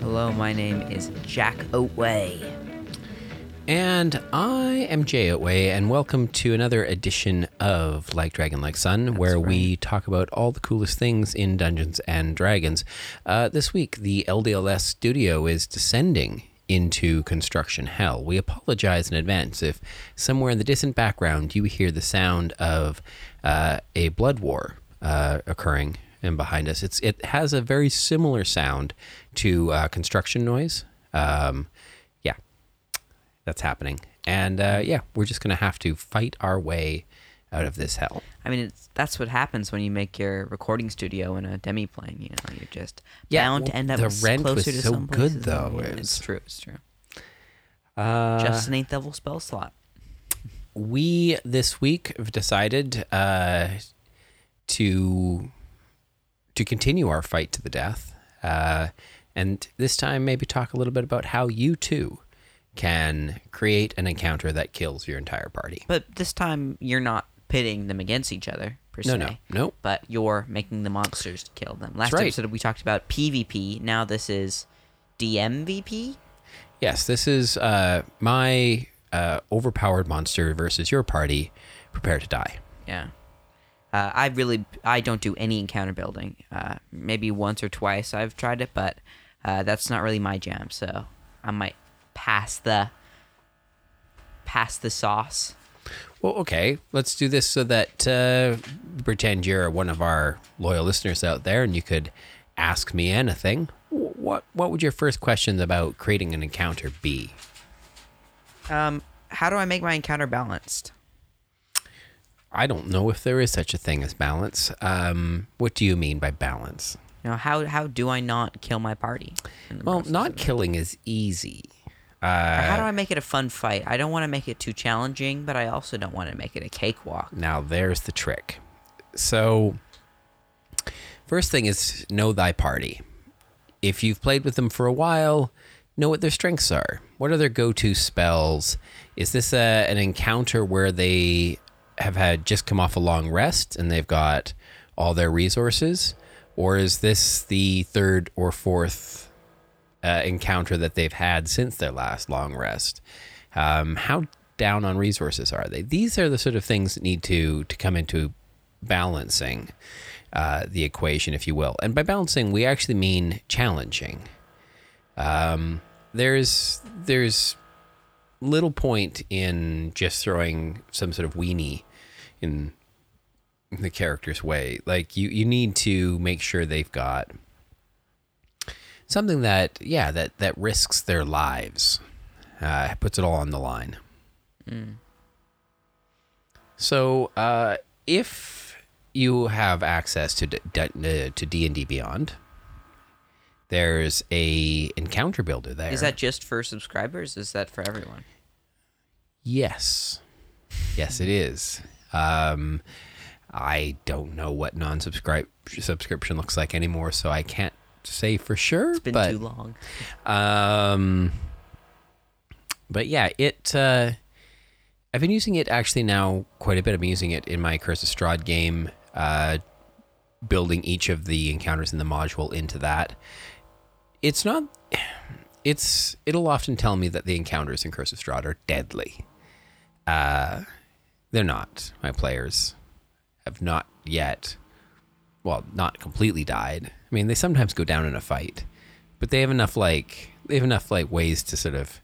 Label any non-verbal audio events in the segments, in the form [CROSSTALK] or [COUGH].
Hello, my name is Jack Oatway. And I am Jay Otway, and welcome to another edition of Like Dragon Like Sun, where we talk about all the coolest things in Dungeons and Dragons. Uh, this week, the LDLS studio is descending into construction hell. We apologize in advance if somewhere in the distant background you hear the sound of uh, a blood war uh, occurring and behind us. It's it has a very similar sound to uh, construction noise. Um, yeah, that's happening. And uh, yeah, we're just going to have to fight our way out of this hell. I mean, it's, that's what happens when you make your recording studio in a demi-plane. You know, you're just Yeah, bound well, to end up the rent was to so some good, though. It it's true. It's true. Uh, Just an eighth level spell slot. we this week have decided uh, to to continue our fight to the death, uh, and this time maybe talk a little bit about how you too can create an encounter that kills your entire party. But this time, you're not pitting them against each other per No, se. no, no. But you're making the monsters to kill them. Last right. episode we talked about PvP. Now this is DMVP. Yes, this is uh, my uh, overpowered monster versus your party. Prepare to die. Yeah. Uh, I really I don't do any encounter building. Uh, maybe once or twice I've tried it, but uh, that's not really my jam. So I might pass the pass the sauce. Well, okay, let's do this so that uh, pretend you're one of our loyal listeners out there, and you could ask me anything. What What would your first questions about creating an encounter be? Um, how do I make my encounter balanced? I don't know if there is such a thing as balance. Um, what do you mean by balance? You know, how how do I not kill my party? Well, not killing is easy. Uh, how do I make it a fun fight? I don't want to make it too challenging, but I also don't want to make it a cakewalk. Now, there's the trick. So, first thing is know thy party. If you've played with them for a while, know what their strengths are. What are their go to spells? Is this a, an encounter where they have had just come off a long rest and they've got all their resources? Or is this the third or fourth uh, encounter that they've had since their last long rest. Um, how down on resources are they? These are the sort of things that need to to come into balancing uh, the equation, if you will. And by balancing, we actually mean challenging. Um, there's there's little point in just throwing some sort of weenie in the character's way. Like you you need to make sure they've got something that yeah that that risks their lives uh, puts it all on the line. So uh, if you have access to D- D- uh, to d&d beyond there's a encounter builder there. Is that just for subscribers? Is that for everyone? yes. Yes it is. Um, i don't know what non-subscribe subscription looks like anymore so i can't say for sure It's been but too long. Um, but yeah, it. Uh, I've been using it actually now quite a bit. I've been using it in my Curse of Strahd game, uh, building each of the encounters in the module into that. It's not. It's. It'll often tell me that the encounters in Curse of Strahd are deadly. Uh, they're not. My players have not yet. Well, not completely died. I mean, they sometimes go down in a fight, but they have enough like they have enough like ways to sort of,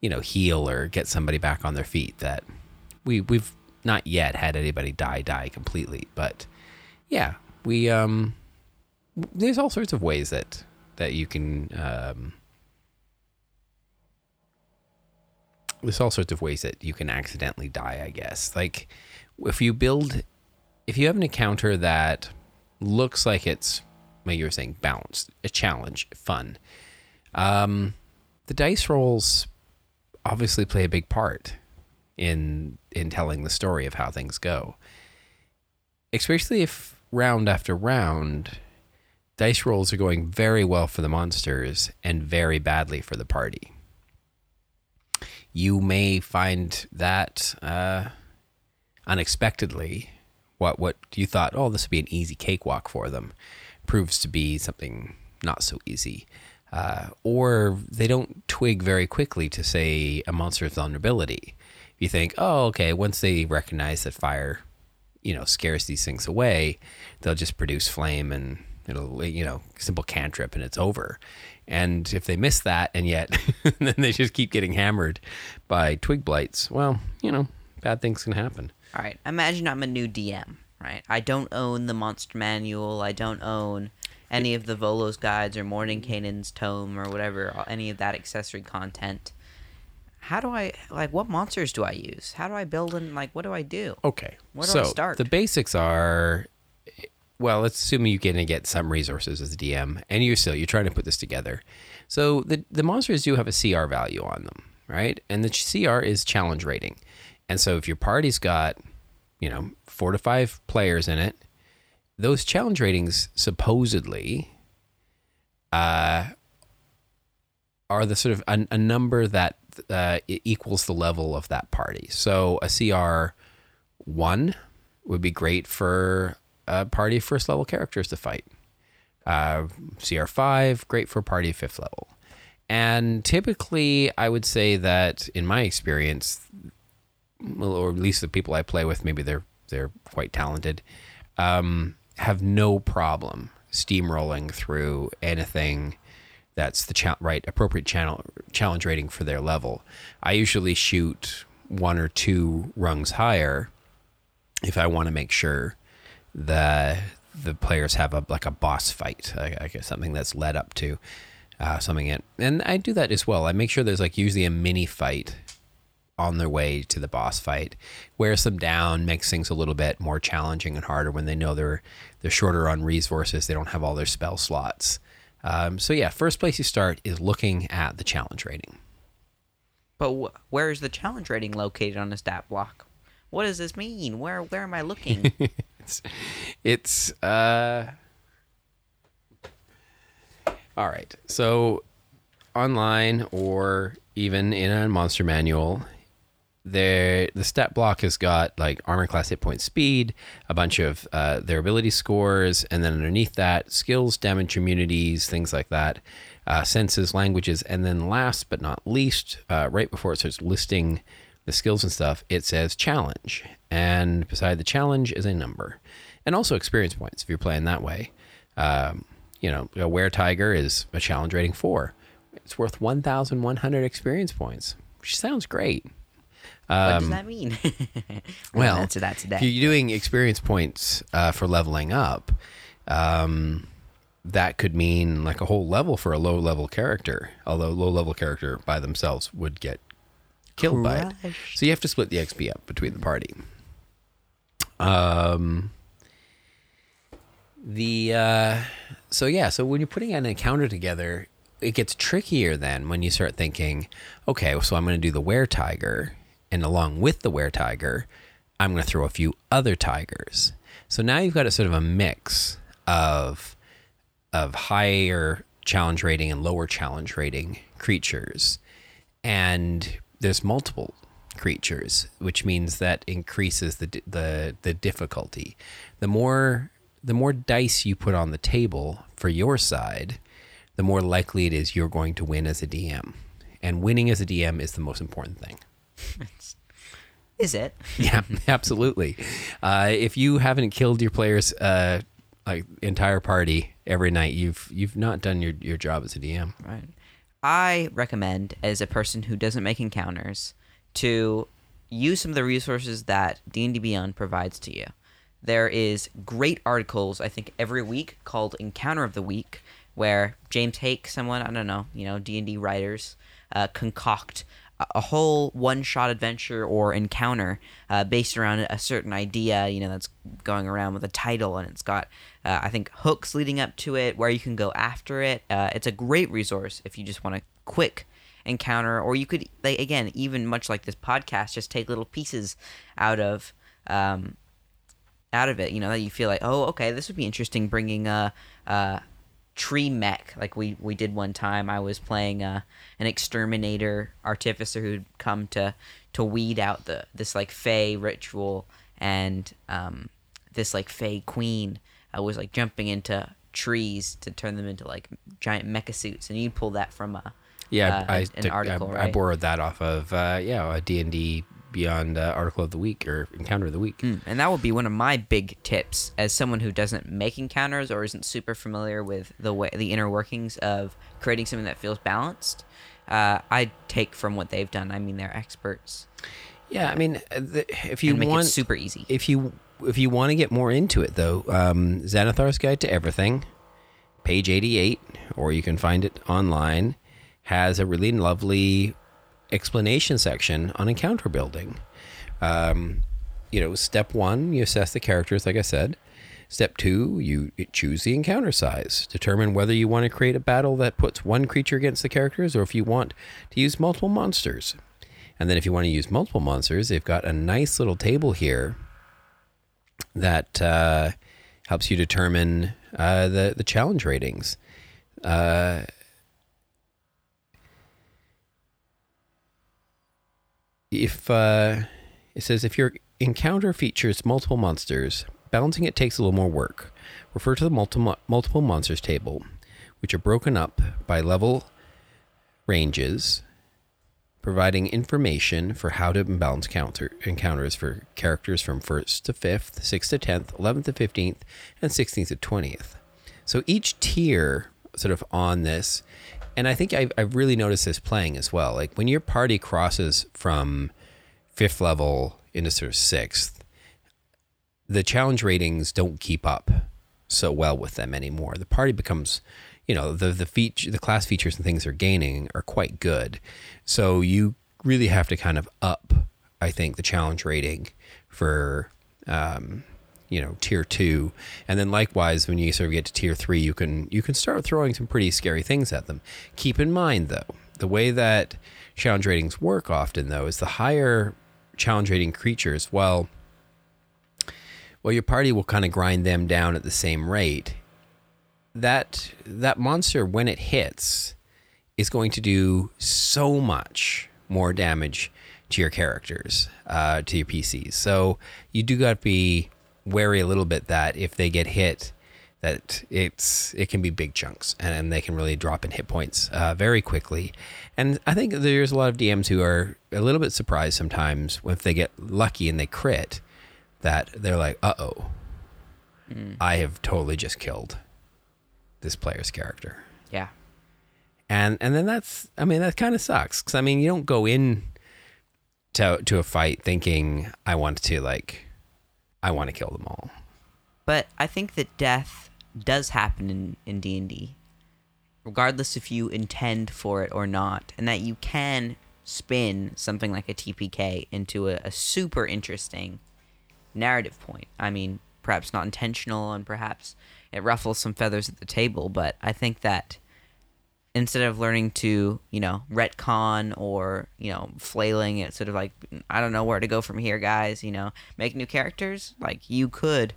you know, heal or get somebody back on their feet that we we've not yet had anybody die die completely. But yeah, we um, there's all sorts of ways that that you can um, there's all sorts of ways that you can accidentally die. I guess like if you build if you have an encounter that looks like it's like you were saying balanced a challenge fun um the dice rolls obviously play a big part in in telling the story of how things go especially if round after round, dice rolls are going very well for the monsters and very badly for the party. You may find that uh, unexpectedly, what what you thought, oh, this would be an easy cakewalk for them, proves to be something not so easy. Uh, or they don't twig very quickly to say a monster's vulnerability. You think, oh, okay, once they recognize that fire, you know, scares these things away, they'll just produce flame and it'll, you know, simple cantrip and it's over. And if they miss that and yet [LAUGHS] then they just keep getting hammered by twig blights, well, you know, bad things can happen. All right. Imagine I'm a new DM, right? I don't own the monster manual. I don't own any of the Volo's guides or Mordenkainen's tome or whatever, any of that accessory content. How do I like what monsters do I use? How do I build and like what do I do? Okay. Where do so I start? the basics are well, let's assume you're going to get some resources as a DM, and you're still you're trying to put this together. So the the monsters do have a CR value on them, right? And the CR is challenge rating, and so if your party's got, you know, four to five players in it, those challenge ratings supposedly, uh, are the sort of a, a number that uh, equals the level of that party. So a CR one would be great for a party of first level characters to fight. Uh, CR five, great for a party of fifth level. And typically, I would say that in my experience, or at least the people I play with, maybe they're they're quite talented, um, have no problem steamrolling through anything that's the cha- right appropriate channel challenge rating for their level. I usually shoot one or two rungs higher if I want to make sure that the players have a like a boss fight, I, guess something that's led up to uh, something. In, and I do that as well. I make sure there's like usually a mini fight on their way to the boss fight, wears them down, makes things a little bit more challenging and harder when they know they're they're shorter on resources. They don't have all their spell slots. Um, so yeah, first place you start is looking at the challenge rating. But wh- where is the challenge rating located on the stat block? What does this mean? Where where am I looking? [LAUGHS] it's it's uh all right so online or even in a monster manual there the stat block has got like armor class hit point speed a bunch of uh, their ability scores and then underneath that skills damage immunities things like that uh, senses languages and then last but not least uh, right before it starts listing the skills and stuff it says challenge. And beside the challenge is a number. And also experience points if you're playing that way. Um, you know a were tiger is a challenge rating four. It's worth 1100 experience points which sounds great what Um, does that mean? [LAUGHS] well, answer that today. If you're doing experience points uh, for leveling up, um, that could mean like a whole level for a low level character. Although low level character by themselves would get killed by it. So you have to split the XP up between the party. Um. The uh, so yeah, so when you're putting an encounter together, it gets trickier then when you start thinking, okay, so I'm going to do the were tiger, and along with the were tiger, I'm going to throw a few other tigers. So now you've got a sort of a mix of of higher challenge rating and lower challenge rating creatures, and there's multiple creatures, which means that increases the the the difficulty. The more the more dice you put on the table for your side, the more likely it is you're going to win as a DM. And winning as a DM is the most important thing. Is it? Yeah, [LAUGHS] absolutely. Uh, if you haven't killed your players' uh, like entire party every night, you've you've not done your, your job as a DM. Right. I recommend, as a person who doesn't make encounters, to use some of the resources that D&D Beyond provides to you. There is great articles, I think, every week called Encounter of the Week, where James Haeck, someone, I don't know, you know, D&D writers, uh, concoct a, whole one-shot adventure or encounter uh, based around a certain idea, you know, that's going around with a title, and it's got, uh, I think, hooks leading up to it, where you can go after it. Uh, it's a great resource if you just want a quick encounter, or you could, like, again, even much like this podcast, just take little pieces out of. Um, out of it. You know, that you feel like, oh, okay, this would be interesting. Bringing a, a tree mech like we we did one time. I was playing uh, an exterminator artificer who'd come to to weed out the this like fey ritual, and um, this like fey queen i was like jumping into trees to turn them into like giant mecha suits, and you'd pull that from a Yeah, uh, I, an I- article, I, right? borrowed that off of uh, yeah a D and D Beyond uh, article of the week or encounter of the week. Mm, and that would be one of my big tips as someone who doesn't make encounters or isn't super familiar with the way the inner workings of creating something that feels balanced. Uh, I take from what they've done. I mean, they're experts Yeah, I mean, uh, the, if you want super easy. if you if you want to get more into it though um, xanathar's guide to everything page 88 or you can find it online has a really lovely explanation section on encounter building. Um, you know step one you assess the characters like i said. Step two you choose the encounter size. Determine whether you want to create a battle that puts one creature against the characters or if you want to use multiple monsters. And then if you want to use multiple monsters they've got a nice little table here that uh, helps you determine uh, the the challenge ratings. Uh, if uh, it says if your encounter features multiple monsters, balancing it takes a little more work. Refer to the multiple multiple monsters table, which are broken up by level ranges providing information for how to balance counter encounters for characters from 1st to 5th, 6th to 10th, 11th to 15th, and 16th to 20th. So each tier sort of on this, and I think I've, I've really noticed this playing as well. Like when your party crosses from 5th level into sort of 6th, the challenge ratings don't keep up so well with them anymore. The party becomes, you know, the the feature, the class features and things they're gaining are quite good. So you really have to kind of up, I think, the challenge rating for, um, you know, tier two, and then likewise when you sort of get to tier three, you can you can start throwing some pretty scary things at them. Keep in mind though, the way that challenge ratings work often though is the higher challenge rating creatures, well well, your party will kind of grind them down at the same rate. That that monster, when it hits, is going to do so much more damage to your characters, uh, to your PCs. So you do got to be wary a little bit that if they get hit, that it's it can be big chunks and, they can really drop in hit points uh, very quickly. And I think there's a lot of DMs who are a little bit surprised sometimes if they get lucky and they crit that they're like, uh oh, I have totally just killed this player's character. yeah. And and then that's I mean that kind of sucks cuz I mean you don't go in to to a fight thinking I want to like I want to kill them all. But I think that death does happen in in D and D, regardless if you intend for it or not, and that you can spin something like a TPK into a, a super interesting narrative point. I mean, perhaps not intentional, and perhaps it ruffles some feathers at the table, but I think that instead of learning to, you know, retcon or, you know, flailing it sort of like I don't know where to go from here, guys, you know, make new characters, like you could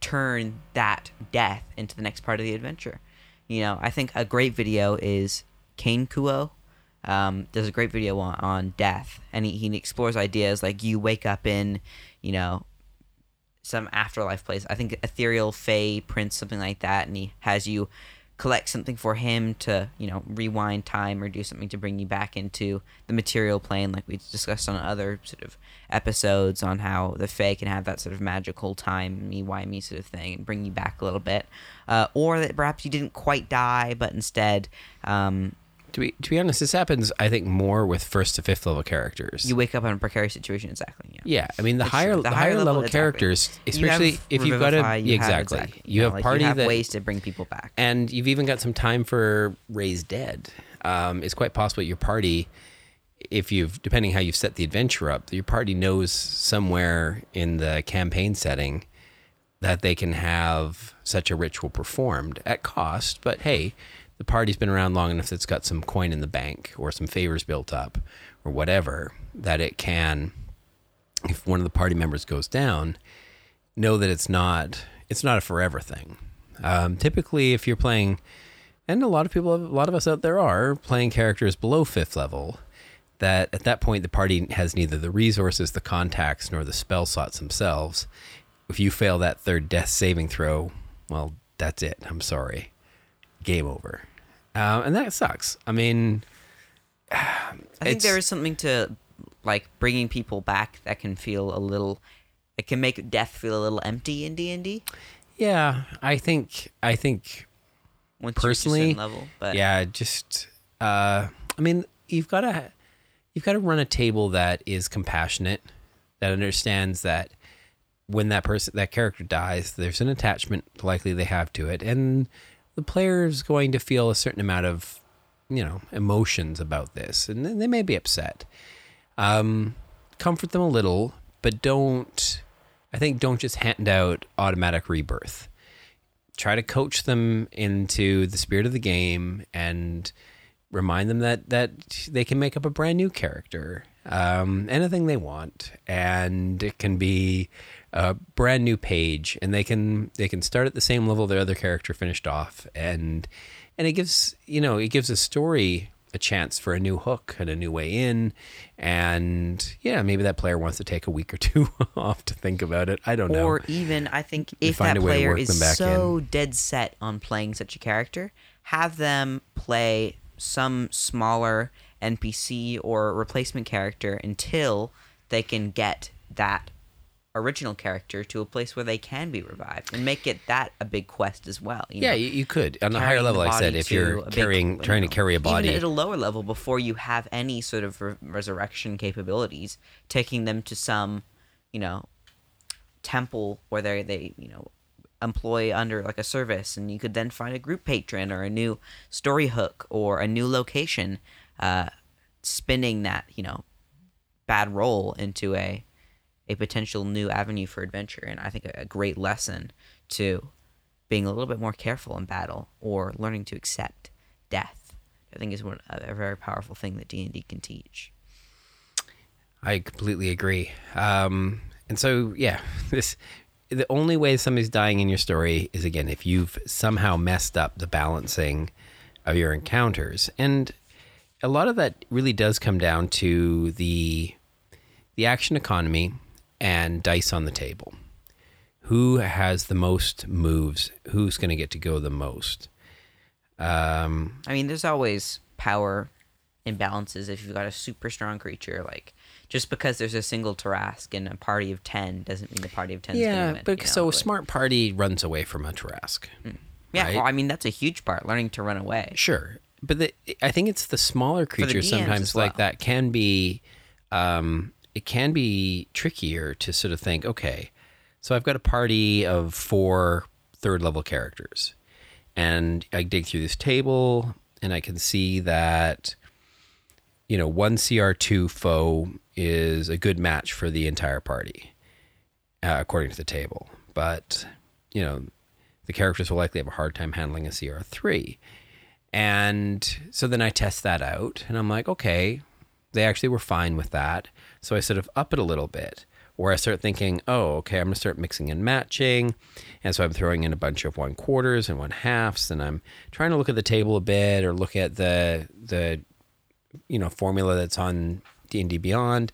turn that death into the next part of the adventure. You know, I think a great video is Kane Kuo. Um, does a great video on, on death, and he, he explores ideas like you wake up in, you know, some afterlife place. I think ethereal fey prince, something like that, and he has you collect something for him to, you know, rewind time or do something to bring you back into the material plane, like we discussed on other sort of episodes on how the Fae can have that sort of magical time me why me sort of thing and bring you back a little bit, uh, or that perhaps you didn't quite die, but instead um, To be to be honest, this happens I think more with first to fifth level characters. you wake up in a precarious situation. Exactly. Yeah. yeah, I mean the It's higher the, higher, level, exactly. characters, You especially if you've got a you have- exactly, you have like, party you have that ways to bring people back. and you've even got some time for raised dead. Um, it's quite possible your party, if you've depending how you've set the adventure up, your party knows somewhere in the campaign setting that they can have such a ritual performed at cost. But hey, the party's been around long enough that it's got some coin in the bank or some favors built up or whatever that it can. If one of the party members goes down, know that it's not it's not a forever thing. Um, typically, if you're playing, and a lot of people, a lot of us out there are playing characters below fifth level. That at that point the party has neither the resources, the contacts, nor the spell slots themselves. If you fail that third death saving throw, well, that's it. I'm sorry, game over, uh, and that sucks. I mean, I think there is something to like bringing people back that can feel a little. It can make death feel a little empty in D and D yeah, I think I think once Personally, you reach a certain level. But yeah, just uh, I mean, you've got to you've got to run a table that is compassionate, that understands that when that person that character dies, there's an attachment likely they have to it, and the player is going to feel a certain amount of you know emotions about this, and they may be upset. Um, comfort them a little, but don't. I think don't just hand out automatic rebirth try to coach them into the spirit of the game and remind them that that they can make up a brand new character um, anything they want and it can be a brand new page and they can they can start at the same level their other character finished off and and it gives you know it gives a story a chance for a new hook and a new way in and yeah maybe that player wants to take a week or two [LAUGHS] off to think about it. I don't know. Or even, I think, if that a way to player is so dead set on playing such a character, have them play some smaller NPC or replacement character until they can get that original character to a place where they can be revived and make it that a big quest as well. you Yeah, know? you, you could. On a higher level, I said, if you're a big, carrying, you trying know, to carry a body, even at a lower level before you have any sort of re- resurrection capabilities, taking them to some, you know, temple where they they you know employ under like a service, and you could then find a group patron or a new story hook or a new location, uh, spinning that you know bad role into a a potential new avenue for adventure. And i think a, a great lesson to being a little bit more careful in battle or learning to accept death i think is one, a, a very powerful thing that d&d can teach. I completely agree. Um, and so, yeah, [LAUGHS] this the only way somebody's dying in your story is again if you've somehow messed up the balancing of your encounters, and a lot of that really does come down to the the action economy and dice on the table. Who has the most moves? Who's going to get to go the most? Um, i mean there's always power imbalances if you've got a super strong creature like just because there's a single Tarrasque in a party of 10 doesn't mean the party of 10 is yeah, going to win. but you know, so a smart party runs away from a Tarrasque. yeah right? well, i mean that's a huge part learning to run away Sure, but the, I think it's the smaller creatures DMs sometimes as like that can be, um, it can be trickier to sort of think, okay, so I've got a party of four third level characters, and I dig through this table and I can see that, you know, one CR two foe is a good match for the entire party, uh, according to the table, but you know, the characters will likely have a hard time handling a CR three. And so then I test that out and I'm like, okay, they actually were fine with that. So I sort of up it a little bit where I start thinking, oh, okay, I'm going to start mixing and matching. And so I'm throwing in a bunch of one quarters and one halves and I'm trying to look at the table a bit or look at the, the, you know, formula that's on D&D Beyond.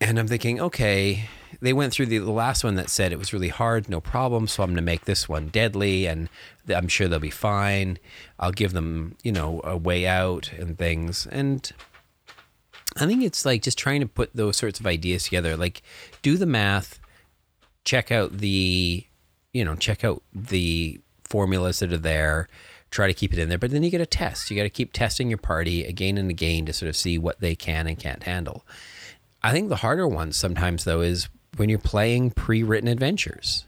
And I'm thinking, okay, they went through the, the last one that said it was really hard, no problem. So I'm going to make this one deadly, and I'm sure they'll be fine. I'll give them, you know, a way out and things. And I think it's like just trying to put those sorts of ideas together. Like, do the math, check out the, you know, check out the formulas that are there, try to keep it in there. But then you get a test. You got to keep testing your party again and again to sort of see what they can and can't handle. I think the harder one sometimes though is when you're playing pre-written adventures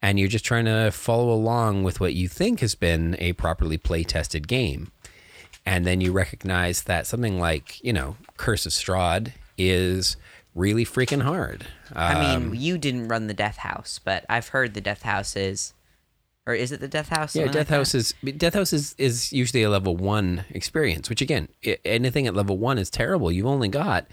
and you're just trying to follow along with what you think has been a properly play-tested game. And then you recognize that something like, you know, Curse of Strahd is really freaking hard. I Um, mean, you didn't run the Death House, but I've heard the Death House is, or is it the Death House? Yeah, Death like House is Death House is, is usually a level one experience, which again, i anything at level one is terrible. You've only got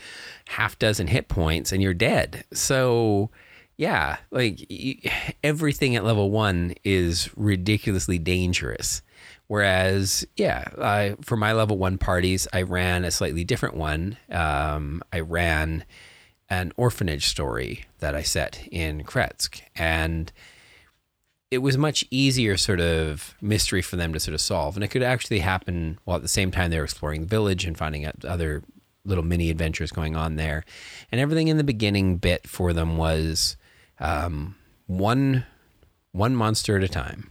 half dozen hit points and you're dead. So, yeah, like y- everything at level one is ridiculously dangerous. Whereas, yeah, I, for my level one parties, I ran a slightly different one. Um, I ran an orphanage story that I set in Krezk, and it was much easier sort of mystery for them to sort of solve, and it could actually happen while at the same time they were exploring the village and finding out other little mini adventures going on there, and everything in the beginning bit for them was um, one one monster at a time.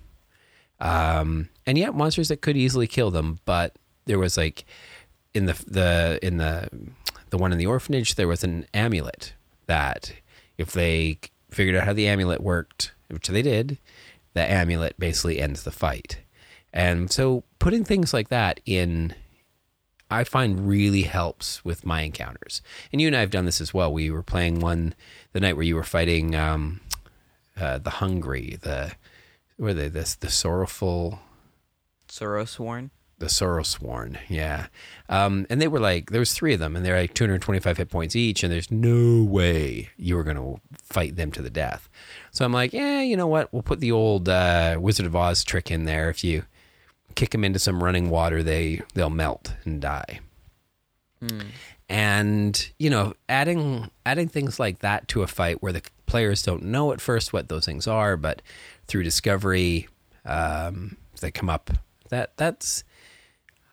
Um, and yet monsters that could easily kill them, but there was like in the the in the the one in the orphanage there was an amulet that if they figured out how the amulet worked, which they did, the amulet basically ends the fight. And so putting things like that in I find really helps with my encounters. And you and I have done this as well. We were playing one the night where you were fighting um, uh, the hungry, the were they this the sorrowful Sorrowsworn. The sorrow sworn yeah. Um, and they were like there was three of them and they're like 225 hit points each and there's no way you were going to fight them to the death. So i'm like yeah you know what? We'll put the old uh, wizard of oz trick in there. If you kick them into some running water they they'll melt and die. And you know adding adding things like that to a fight where the players don't know at first what those things are but through discovery um, they come up that that's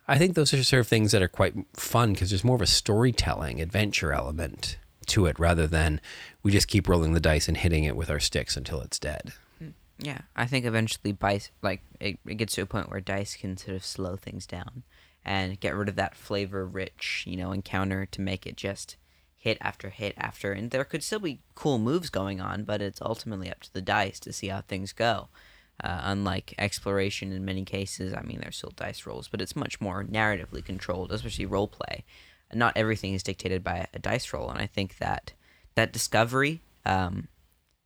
i think those are sort of things that are quite fun because there's more of a storytelling adventure element to it rather than we just keep rolling the dice and hitting it with our sticks until it's dead. Mm, yeah, I think eventually dice like it, it gets to a point where dice can sort of slow things down and get rid of that flavor rich, you know, encounter to make it just hit after hit after. And there could still be cool moves going on, but it's ultimately up to the dice to see how things go. Uh, unlike exploration in many cases, I mean there's still dice rolls, but it's much more narratively controlled, especially role play. Not everything is dictated by a dice roll, and I think that that discovery um,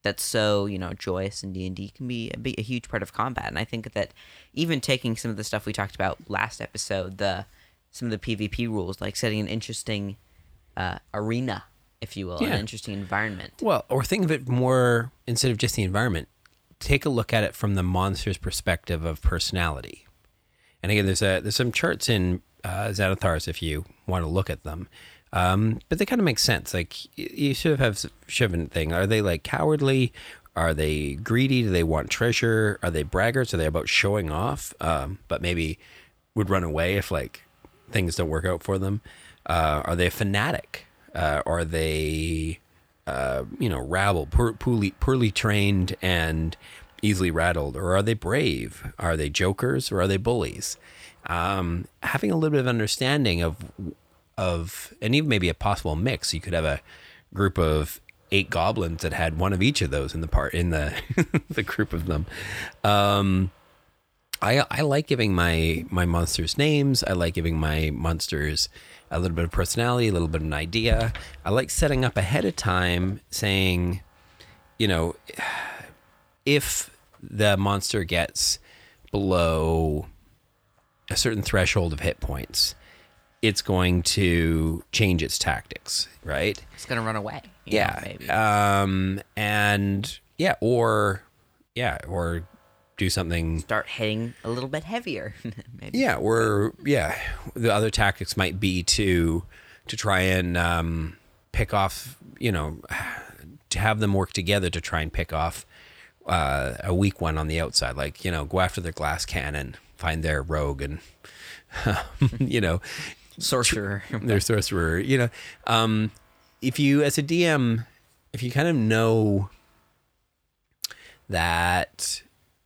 that's so you know joyous in D and D can be a, big, a huge part of combat. And I think that even taking some of the stuff we talked about last episode, the some of the PvP rules, like setting an interesting uh, arena, if you will, Yeah. an interesting environment. Well, or think of it more instead of just the environment. Take a look at it from the monster's perspective of personality. And again, there's a there's some charts in uh, Xanathars if you want to look at them, um, but they kind of make sense. Like you should have s- should have a thing. Are they like cowardly? Are they greedy? Do they want treasure? Are they braggarts? Are they about showing off? Um, but maybe would run away if like things don't work out for them. Uh, are they fanatic? Uh, are they uh, you know, rabble, poor, poorly, poorly trained and easily rattled? Or are they brave? Are they jokers or are they bullies? Um, having a little bit of understanding of, of, and even maybe a possible mix. You could have a group of eight goblins that had one of each of those in the part in the [LAUGHS] the group of them. Um, I I like giving my my monsters names. I like giving my monsters a little bit of personality, a little bit of an idea. I like setting up ahead of time, saying, you know, [SIGHS] if the monster gets below a certain threshold of hit points, it's going to change its tactics, right? It's gonna run away. know, yeah maybe. um and yeah or yeah or do something Start hitting a little bit heavier. [LAUGHS] maybe. yeah or yeah the other tactics might be to to try and um pick off you know to have them work together to try and pick off uh, a weak one on the outside like you know go after their glass cannon find their rogue and [LAUGHS] you know Sorcerer. [LAUGHS] their sorcerer. You know, um, if you as a DM, if you kind of know that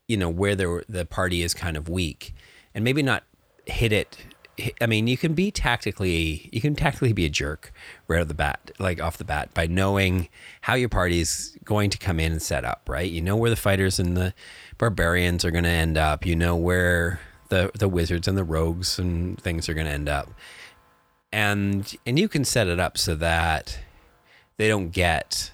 you know where the the party is kind of weak, and maybe not hit it. I mean, you can be tactically, you can tactically be a jerk right off the bat, like off the bat, by knowing how your party is going to come in and set up. Right, you know where the fighters and the barbarians are going to end up. You know where the the wizards and the rogues and things are going to end up and and you can set it up so that they don't get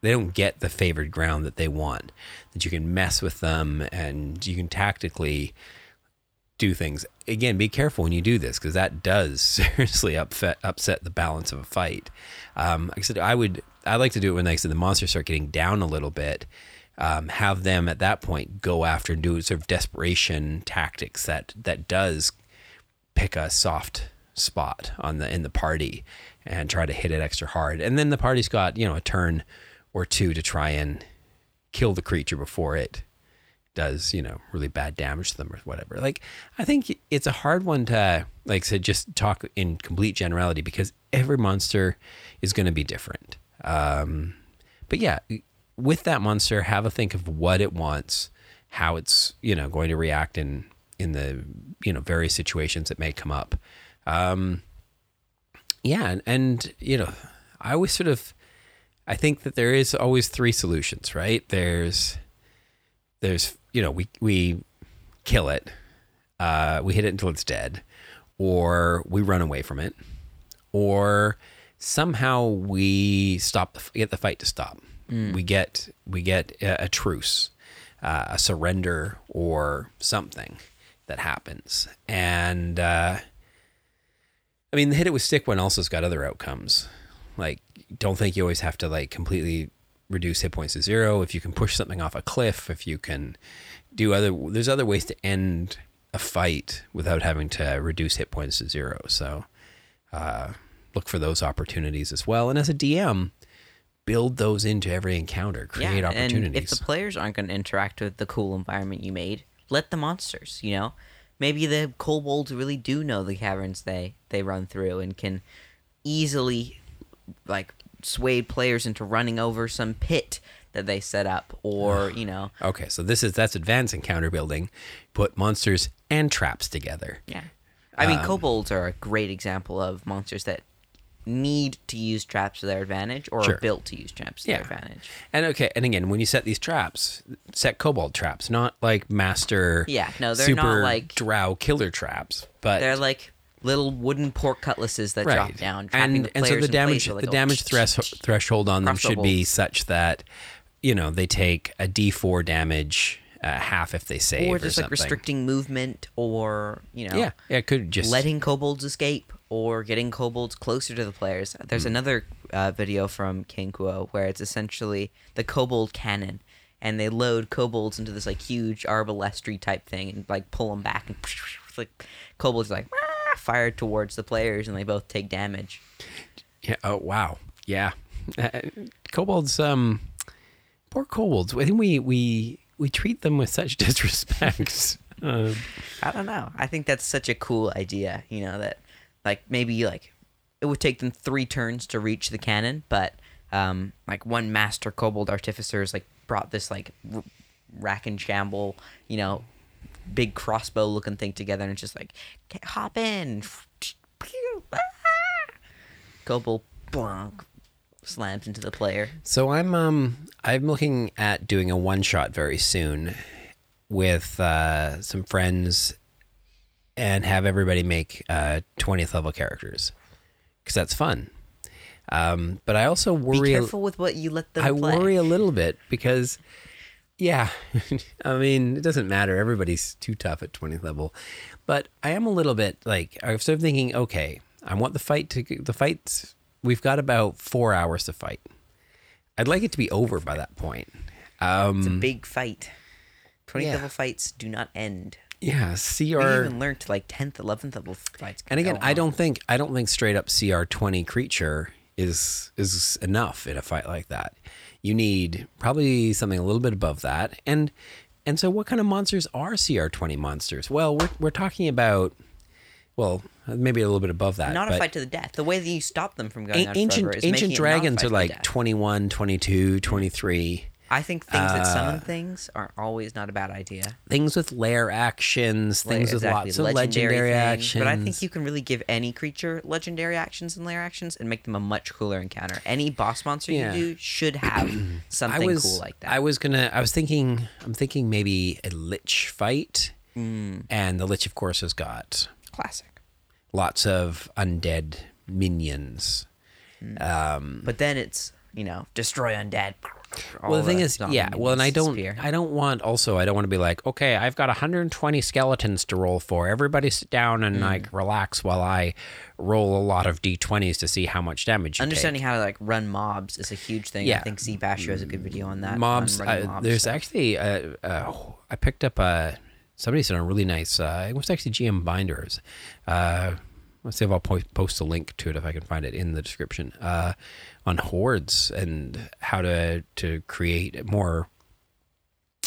they don't get the favored ground that they want that you can mess with them and you can tactically do things again be careful when you do this because that does [LAUGHS] seriously upset upset the balance of a fight um, like i said i would I like to do it when, like I said, the monsters start getting down a little bit. Um, have them at that point go after and do sort of desperation tactics that that does pick a soft spot on the in the party and try to hit it extra hard. And then the party's got you know a turn or two to try and kill the creature before it does you know really bad damage to them or whatever. Like I think it's a hard one to like said just talk in complete generality because every monster is going to be different. Um, but yeah, with that monster, have a think of what it wants, how it's you know going to react in in the you know various situations that may come up. Um, yeah, and, and you know, I always sort of I think that there is always three solutions, right? There's there's you know we we kill it, uh, we hit it until it's dead, or we run away from it, or somehow we stop the, get the fight to stop. We get we get a, a truce, uh, a surrender, or something that happens. And uh, I mean, the hit it with stick one also's got other outcomes. Like, don't think you always have to like completely reduce hit points to zero. If you can push something off a cliff, if you can do other, there's other ways to end a fight without having to reduce hit points to zero. So, uh, look for those opportunities as well. And as a DM, build those into every encounter. Create opportunities. And if the players aren't going to interact with the cool environment you made, let the monsters. You know, maybe the kobolds really do know the caverns they they run through and can easily like sway players into running over some pit that they set up, or ah, you know, okay, so this is that's advanced encounter building. Put monsters and traps together. yeah. I mean, um, kobolds are a great example of monsters that need to use traps to their advantage or Sure. are built to use traps to Yeah. their advantage. And okay, and again, when you set these traps, set kobold traps, not like master. Yeah, no, they're not super like- drow killer traps, but They're like little wooden portcullises that drop down, and and so the damage the like, damage thresh, threshold on them should be such that you know they take a D4 damage, uh, half if they save, or just like something. restricting movement, or you know, Yeah, yeah, it could just letting kobolds escape, or getting kobolds closer to the players. There's Hmm. another uh, video from King Kuo where it's essentially the kobold cannon, and they load kobolds into this like huge arbalestry type thing, and like pull them back, and [LAUGHS] like kobolds like fired towards the players, and they both take damage. Yeah. Oh wow. Yeah. Uh, kobolds. Um. Poor kobolds. I think we we we treat them with such [LAUGHS] disrespect. um, I don't know. I think that's such a cool idea. You know that, like maybe like it would take them three turns to reach the cannon, but um, like one master kobold artificers like brought this like r- rack and shamble, you know, big crossbow looking thing together, and it's just like "Get- hop in. Kobold bonk, slams into the player. so I'm um I'm looking at doing a one shot very soon with uh, some friends and have everybody make uh, 20th level characters because that's fun. Um, but I also Be worry. a- careful with what you let them I play. worry a little bit because, yeah, [LAUGHS] I mean, it doesn't matter. Everybody's too tough at 20th level. But I am a little bit like, I'm sort of thinking, okay, I want the fight to, the fights, we've got about four hours to fight. I'd like it to be over by that point. Um, It's a big fight. 20th yeah. level fights do not end. yeah, CR. We even learned like 10th, 11th level fights. And again, I don't think I don't think straight up CR twenty creature is is enough in a fight like that. You need probably something a little bit above that. And and so what kind of monsters are CR twenty monsters? Well, we're we're talking about well, maybe a little bit above that. Not a fight to the death. The way that you stop them from going a- ancient ancient making it not a dragons are like death. 21, 22, 23. I think things that uh, summon things are always not a bad idea. Things with lair actions, Like, things with lots of legendary, actions. But I think you can really give any creature legendary actions and lair actions and make them a much cooler encounter. Any boss monster Yeah. you do should [CLEARS THROAT] have something I was cool like that. I was gonna. I was thinking. I'm thinking maybe a lich fight, Mm. and the lich, of course, has got Classic. lots of undead minions. Mm. Um, But then it's, you know, destroy undead. Well, the thing is, yeah. Well, and I don't, sphere. I don't want. Also, I don't want to be like, okay, I've got 120 skeletons to roll for. Everybody sit down Mm. and like relax while I roll a lot of d20s to see how much damage Understanding take. how to like run mobs is a huge thing. Yeah. I think Zee Bashew has a good video on that. mobs. running Uh, mobs. there's actually, uh, uh, I picked up a. Somebody's done a really nice. Uh, it was actually GM Binders. Uh, let's see if I'll po- post a link to it if I can find it in the description. Uh, on hordes and how to to create more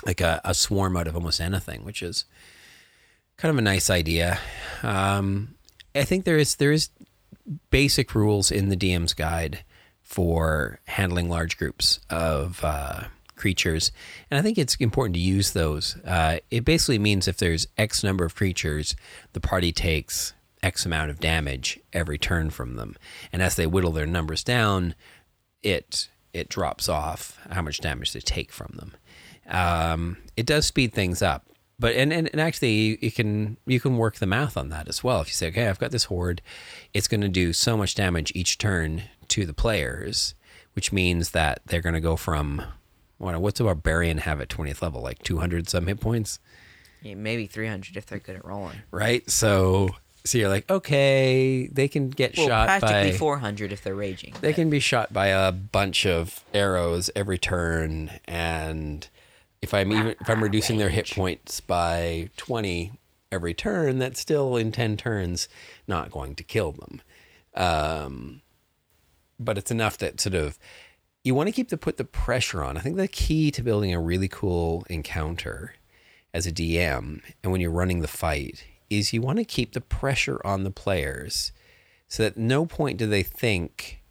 like a, a swarm out of almost anything, which is kind of a nice idea. Um, I think there is there is basic rules in the DM's guide for handling large groups of uh, creatures, and I think it's important to use those. Uh, it basically means if there's X number of creatures, the party takes X amount of damage every turn from them, and as they whittle their numbers down, it it drops off how much damage they take from them. Um, it does speed things up, but and, and, and actually you, you can you can work the math on that as well. If you say, okay, I've got this horde, it's going to do so much damage each turn to the players, which means that they're going to go from what, what's a barbarian have at twentieth level, like two hundred some hit points, Yeah, maybe 300 if they're good at rolling. right? So so you're like, okay, they can get Well, shot practically by 400 if they're raging. They but- can be shot by a bunch of arrows every turn, and if I'm even if I'm reducing their hit points by twenty every turn, that's still in ten turns not going to kill them. Um, but it's enough that sort of you want to keep the put the pressure on. I think the key to building a really cool encounter as a DM and when you're running the fight is you want to keep the pressure on the players so that no point do they think,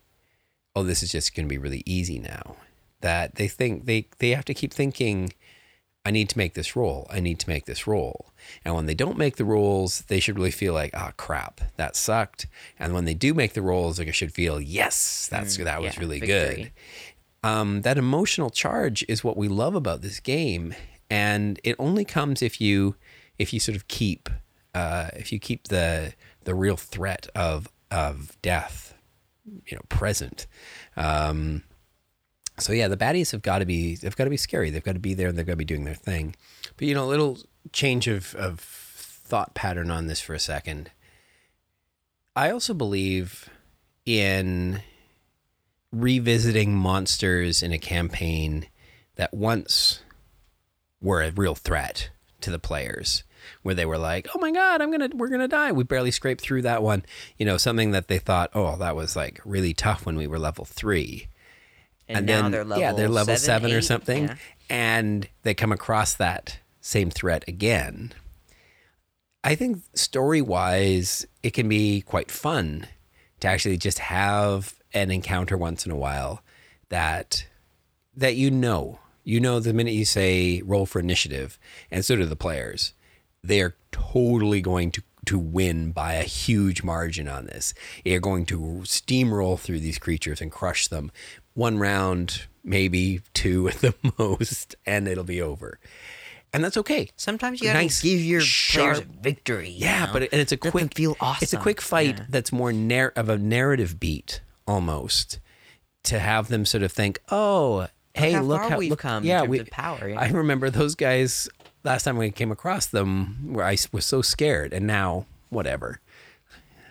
oh, this is just going to be really easy now. That they think they, they have to keep thinking, I need to make this roll. I need to make this roll. And when they don't make the rolls, they should really feel like, ah, crap, that sucked. And when they do make the rolls, they should feel, yes, that's that was yeah, really victory. good. Um, that emotional charge is what we love about this game, and it only comes if you if you sort of keep uh, if you keep the the real threat of of death, you know, present. Um, so yeah, the baddies have got to be they've got to be scary. They've got to be there and they've got to be doing their thing. But you know, a little change of of thought pattern on this for a second. I also believe in revisiting monsters in a campaign that once were a real threat to the players where they were like oh my god i'm gonna we're gonna die. We barely scraped through that one. You know something that they thought oh that was like really tough when we were level three. And, now then they're level yeah they're level seven, or something yeah. and they come across that same threat again. I think story wise it can be quite fun to actually just have an encounter once in a while that that you know. You know the minute you say roll for initiative and so do the players they are totally going to to win by a huge margin on this. They're going to steamroll through these creatures and crush them. One round, maybe two at the [LAUGHS] most, and it'll be over. And that's okay. Sometimes you gotta Nice, give your players victory. Yeah, know? but it, and it's a Let quick feel awesome. It's a quick fight Yeah. that's more narr- of a narrative beat almost to have them sort of think, "Oh, hey, how look far how we've look, come in yeah, terms we, of power, yeah. I remember those guys last time we came across them where I was so scared and now whatever.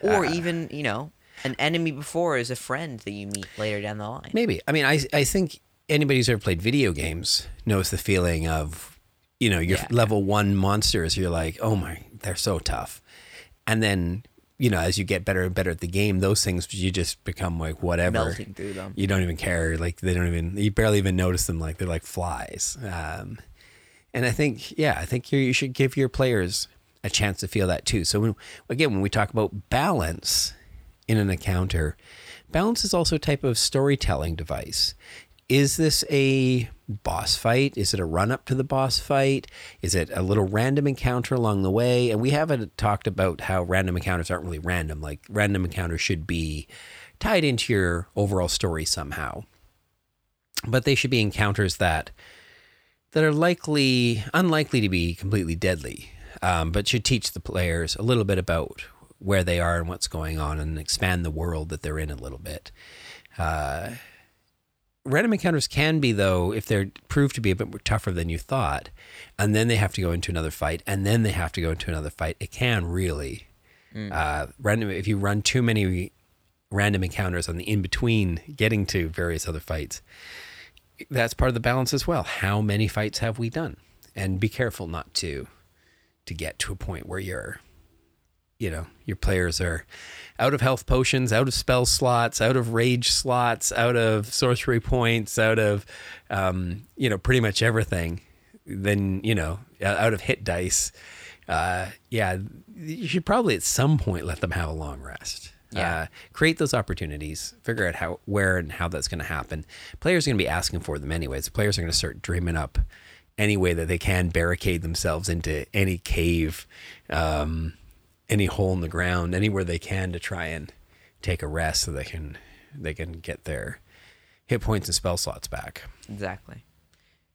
Or uh, even, you know, an enemy before is a friend that you meet later down the line. Maybe. I mean, I I think anybody who's ever played video games knows the feeling of, you know, your Yeah. level one monsters. You're like, oh my, they're so tough, and then you know, as you get better and better at the game, those things you just become like whatever. Melting through them. You don't even care. Like they don't even. You barely even notice them. Like they're like flies. Um, and I think, yeah, I think you should give your players a chance to feel that too. So when, again, when we talk about balance in an encounter, balance is also a type of storytelling device. Is this a boss fight? Is it a run up to the boss fight? Is it a little random encounter along the way? And we haven't talked about how random encounters aren't really random. Like random encounters should be tied into your overall story somehow. But they should be encounters that that are likely unlikely to be completely deadly, um, but should teach the players a little bit about where they are and what's going on, and expand the world that they're in a little bit. Uh, random encounters can be though if they're proved to be a bit more tougher than you thought, and then they have to go into another fight, and then they have to go into another fight. It can really uh, random if you run too many random encounters on the in between getting to various other fights. That's part of the balance as well. How many fights have we done? And be careful not to to get to a point where you're you know your players are out of health potions out of spell slots out of rage slots out of sorcery points out of um, you know pretty much everything then you know out of hit dice uh, yeah you should probably at some point let them have a long rest Yeah. uh, create those opportunities figure out how where and how that's going to happen players are going to be asking for them anyways players are going to start dreaming up any way that they can barricade themselves into any cave um, any hole in the ground anywhere they can to try and take a rest so they can they can get their hit points and spell slots back Exactly.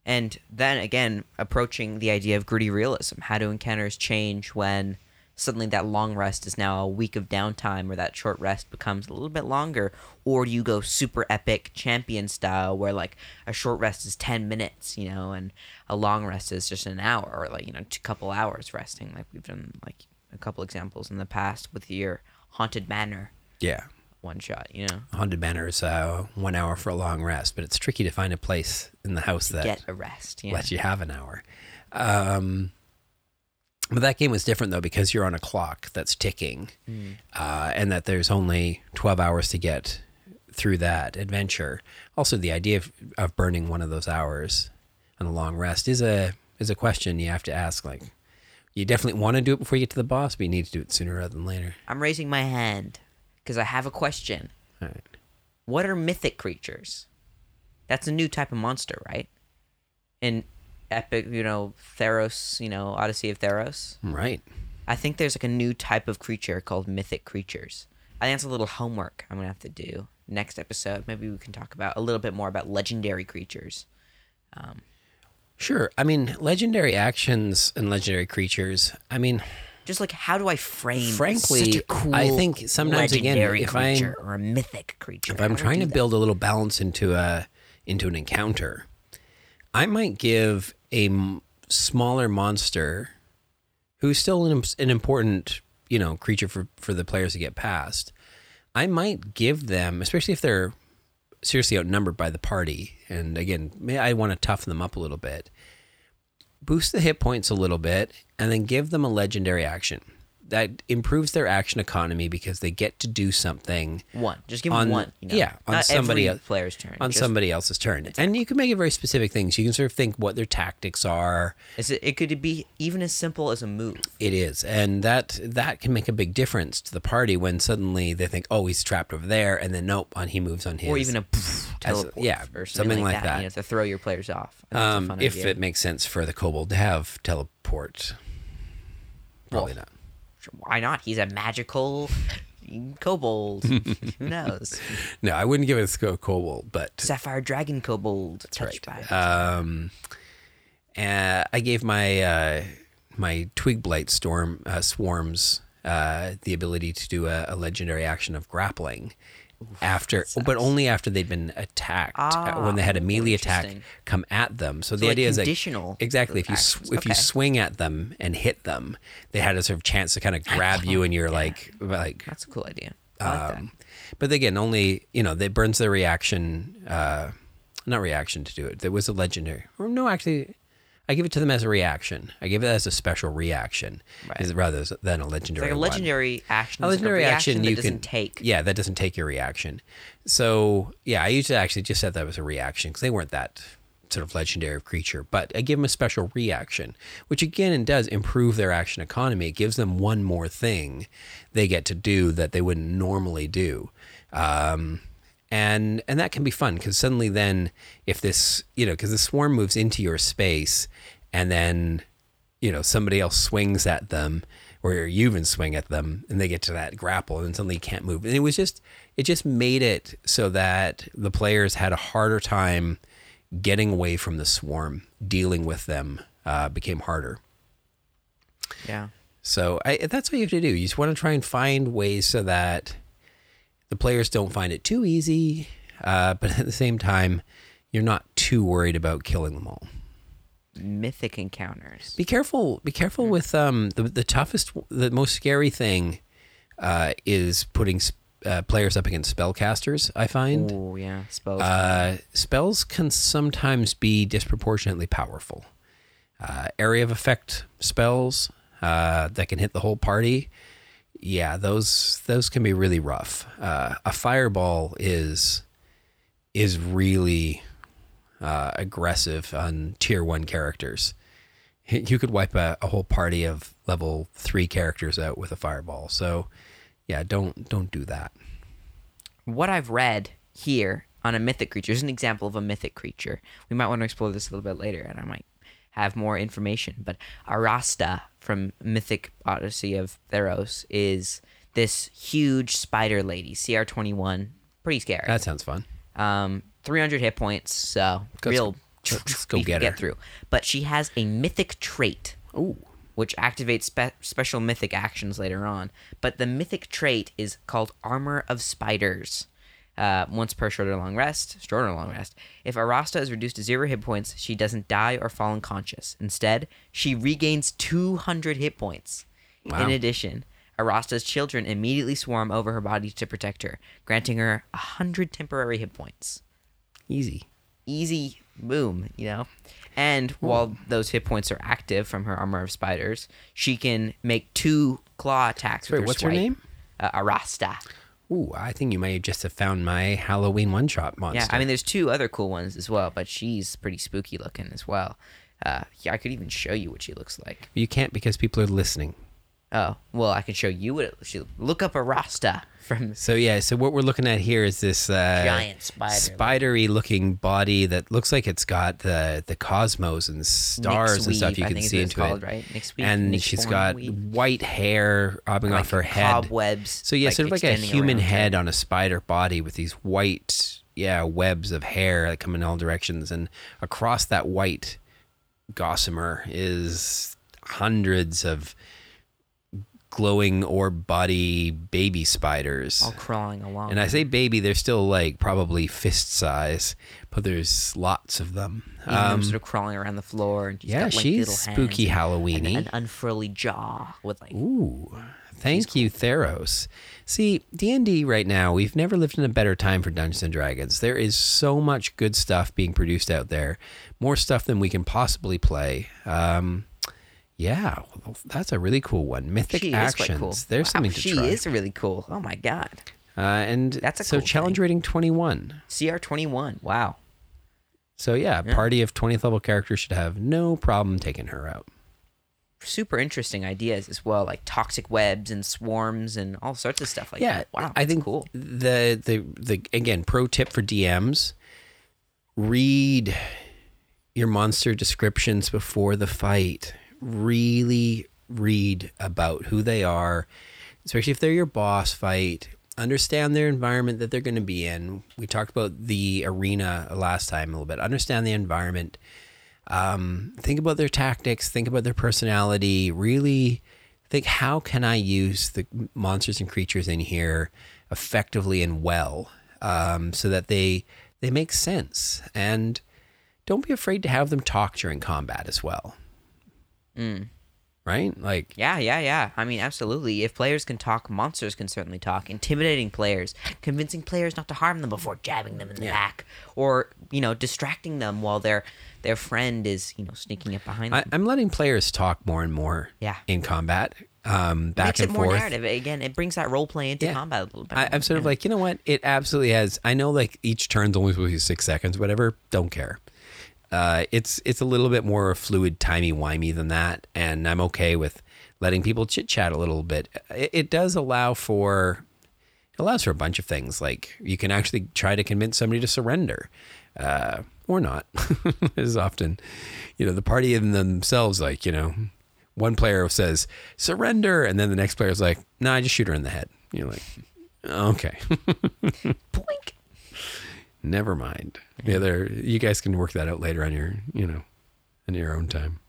And then again, approaching the idea of gritty realism. How do encounters change when suddenly that long rest is now a week of downtime or that short rest becomes a little bit longer? Or do you go super epic champion style where like a short rest is 10 minutes, you know, and a long rest is just an hour or like, you know, a couple hours resting like we've done like a couple examples in the past with your Haunted Manor yeah one shot, you know. haunted manor is uh, one hour for a long rest but it's tricky to find a place in the house that Get a rest. Yeah. lets you have an hour. Um, but that game was different though because you're on a clock that's ticking, uh, and that there's only 12 hours to get through that adventure. Also, the idea of, of burning one of those hours on a long rest is a is a question you have to ask. Like, you definitely want to do it before you get to the boss, but you need to do it sooner rather than later. I'm raising my hand because I have a question. All right. What are mythic creatures? That's a new type of monster, right? In epic, you know, Theros, you know, Odyssey of Theros. Right. I think there's like a new type of creature called mythic creatures. I think that's a little homework I'm gonna have to do next episode. Maybe we can talk about a little bit more about legendary creatures. Um, Sure. I mean, legendary actions and legendary creatures. I mean, just like how do I frame Frankly, such a cool I think sometimes, again, if I'm- or a mythic creature? if I'm I trying to that? build a little balance into a into an encounter, I might give a m- smaller monster who's still an, an important you know creature for for the players to get past. I might give them, especially if they're seriously outnumbered by the party, and again, I want to toughen them up a little bit. Boost the hit points a little bit, and then give them a legendary action that improves their action economy because they get to do something one. Just give on- them one. You know? yeah, on Not somebody every player's turn. on Just- somebody else's turn. And you can make it very specific things. You can sort of think what their tactics are. Is it? It could be even as simple as a move. It is, and that that can make a big difference to the party when suddenly they think, "Oh, he's trapped over there," and then nope, on he moves on his. or even a teleport, yeah, or something, like, like that. that. You know, to throw your players off. Um, if idea. it makes sense for the kobold to have teleport. Probably Well, not. Why not? He's a magical kobold. [LAUGHS] Who knows? No, I wouldn't give it a kobold, but Sapphire dragon kobold. touched right. by. Um, uh, I gave my uh, my twig blight storm uh, swarms uh, the ability to do a, a legendary action of grappling after, but only after they'd been attacked. uh, Ah, when they had a melee attack come at them. So, the like idea is like exactly if you sw- actions. if you swing at them and hit them, they had a sort of chance to kind of grab you, and you're like like That's a cool idea. Like um, but again, only you know, that burns their reaction. Uh, not reaction to do it. There was a legendary. Or no, actually, I give it to them as a reaction. I give it as a special reaction, Right. rather than a legendary. It's like a one. legendary action. A legendary reaction action that you doesn't can take. Yeah, that doesn't take your reaction. So yeah, I usually actually just said that was a reaction because they weren't that sort of legendary creature. But I give them a special reaction, which again does improve their action economy. It gives them one more thing they get to do that they wouldn't normally do. Um, and and that can be fun because suddenly then if this you know because the swarm moves into your space and then you know somebody else swings at them or you even swing at them and they get to that grapple and suddenly you can't move. And it was just it just made it so that the players had a harder time getting away from the swarm dealing with them uh, became harder. Yeah. so I, that's what you have to do. You just want to try and find ways so that the players don't find it too easy uh, but at the same time, you're not too worried about killing them all. Mythic encounters. Be careful. Be careful with um the the toughest, the most scary thing, uh, is putting uh, players up against spellcasters. I find Oh yeah, spells. uh, spells can sometimes be disproportionately powerful. Uh, area of effect spells uh, that can hit the whole party. Yeah, those those can be really rough. Uh, a fireball is is really uh, aggressive on tier one characters. [LAUGHS] You could wipe a, a whole party of level three characters out with a fireball. So, yeah, don't don't do that. what I've read here on a mythic creature is an example of a mythic creature. We might want to explore this a little bit later, and I might have more information. But Arasta from Mythic Odyssey of Theros is this huge spider lady, CR21. Pretty scary. That sounds fun. Um, 300 hit points, so Let's- real. [LAUGHS] let's go get her. get through. But she has a mythic trait Ooh. which activates spe- special mythic actions later on. But the mythic trait is called Armor of Spiders. Uh, once per short or long rest, short or long rest. If Arasta is reduced to zero hit points, she doesn't die or fall unconscious. Instead, she regains 200 hit points. Wow. In addition, Arasta's children immediately swarm over her body to protect her, granting her 100 temporary hit points Easy. easy boom, you know. And while those hit points are active from her armor of spiders, she can make two claw attacks. Wait, with her what's her name? Uh, Arasta. Ooh, I think you might just have found my Halloween one shot monster. Yeah, I mean, there's two other cool ones as well, but she's pretty spooky looking as well. Uh, yeah, I could even show you what she looks like. you can't because people are listening. Oh, well, I can show you what it, look up Arasta from So yeah, so what we're looking at here is this uh, giant spider. spidery looking body that looks like it's got the the cosmos and stars and stuff you weave, I can see into called, it. right? Nyx weave, and Nyx she's got weave. white hair bobbing Like off her head. cobwebs. So yeah, sort of like a human head on a spider body with these white, yeah, webs of hair that come in all directions, and across that white gossamer is hundreds of glowing orb body baby spiders. all crawling along. And I say baby, they're still like probably fist size, but there's lots of them. Even Um, sort of crawling around the floor. And she's yeah, got, like, she's spooky Halloweeny. An, unfurly jaw with like Ooh, thank you, Theros. See, D and D right now, we've never lived in a better time for Dungeons and Dragons. There is so much good stuff being produced out there, more stuff than we can possibly play. Um, yeah, well, that's a really cool one. Mythic she actions. cool. There's Wow, something to she try. is really cool. Oh my god. Uh, and That's a so cool challenge thing. rating twenty one. CR twenty one. Wow. So yeah, a Yeah. party of twentieth level characters should have no problem taking her out. Super interesting ideas as well, like toxic webs and swarms and all sorts of stuff like yeah, that. Wow. I think cool. The the the again pro tip for DMs: read your monster descriptions before the fight. Really read about who they are, especially if they're your boss fight. Understand their environment that they're going to be in. We talked about the arena last time a little bit. Understand the environment. Um, think about their tactics. Think about their personality. Really think how can I use the monsters and creatures in here effectively and well, um, so that they they make sense. And don't be afraid to have them talk during combat as well. Right? Like Yeah, yeah, yeah. I mean, absolutely. If players can talk, monsters can certainly talk. Intimidating players, convincing players not to harm them before jabbing them in the back, or you know, distracting them while their their friend is you know sneaking up behind them. I, I'm letting players talk more and more. Yeah. In combat, um, back Makes and it more forth. narrative. Again, it brings that role play into Yeah. combat a little bit. I, I'm sort of Yeah. like, you know what? It absolutely has. I know, like each turn's only supposed to be six seconds, whatever. Don't care. Uh, it's it's a little bit more fluid, timey wimey than that, and I'm okay with letting people chit chat a little bit. It, it does allow for it allows for a bunch of things. Like you can actually try to convince somebody to surrender, uh, or not. [LAUGHS] As often, you know, the party in themselves, like you know, one player says surrender, and then the next player is like, "No, nah, I just shoot her in the head." You're like, okay. [LAUGHS] never mind. The other, you guys can work that out later on your, you know, in your own time.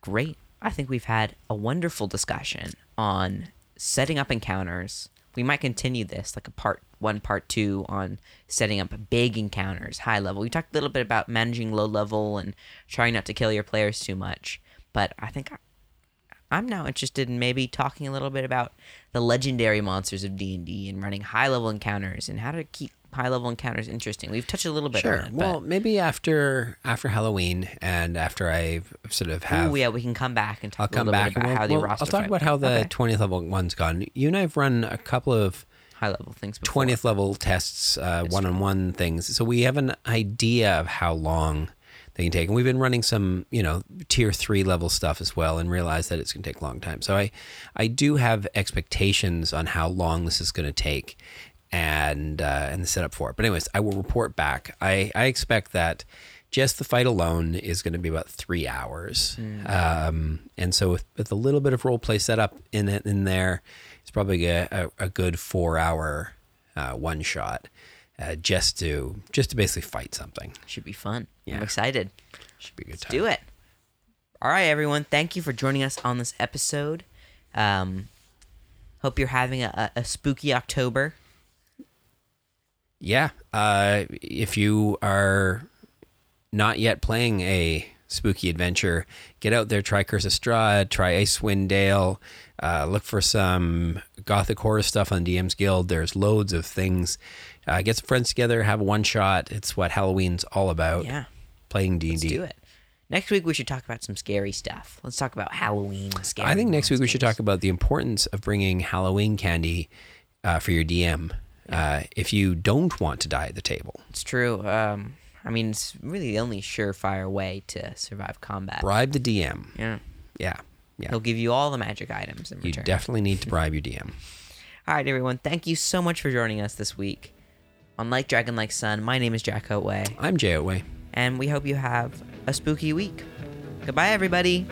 Great. I think we've had a wonderful discussion on setting up encounters, we might continue this like a part one, part two on setting up big encounters, high level. We talked a little bit about managing low level and trying not to kill your players too much, but I think I, I'm now interested in maybe talking a little bit about the legendary monsters of D and D and running high level encounters and how to keep high level encounters interesting. We've touched a little bit Sure. on it. Well, maybe after after Halloween and after I sort of have Ooh, yeah, we can come back and talk I'll a come back about how we'll, the we'll- roster. I'll talk about how the Okay. 20th level one's gone. You and I've run a couple of high level things. Before. 20th level tests, uh, one-on-one things. So we have an idea of how long they can take. And we've been running some, you know, tier three level stuff as well and realize that it's going to take a long time. So I, I do have expectations on how long this is going to take and, uh, and the setup for it. But anyways, I will report back. I, I expect that just the fight alone is going to be about three hours. Um, and so with, with a little bit of role play setup in it, in there, it's probably a, a, a good four hour uh, one shot uh, just to just to basically fight something. Should be fun. Yeah. I'm excited. Should be a good time. do it. All right, everyone. Thank you for joining us on this episode. Um, hope you're having a, a spooky October. Yeah. Uh, if you are not yet playing a spooky adventure, get out there, try Curse of Strahd, try Icewind Dale, uh, look for some gothic horror stuff on DM's Guild. There's loads of things. Uh, get some friends together, have a one shot. It's what Halloween's all about. Yeah, Playing D&D. let's do it. Next week we should talk about some scary stuff. Let's talk about Halloween. Scary I think next week we should talk about the importance of bringing Halloween candy uh, for your DM. Uh, if you don't want to die at the table, It's true. Um, I mean, it's really the only surefire way to survive combat. bribe the DM. Yeah, Yeah, yeah. he'll give you all the magic items in You return. definitely need to [LAUGHS] bribe your DM. All right, everyone. Thank you so much for joining us this week on Like Dragon Like Sun. My name is Jack Otway, I'm Jay Otway. and we hope you have a spooky week. Goodbye, everybody.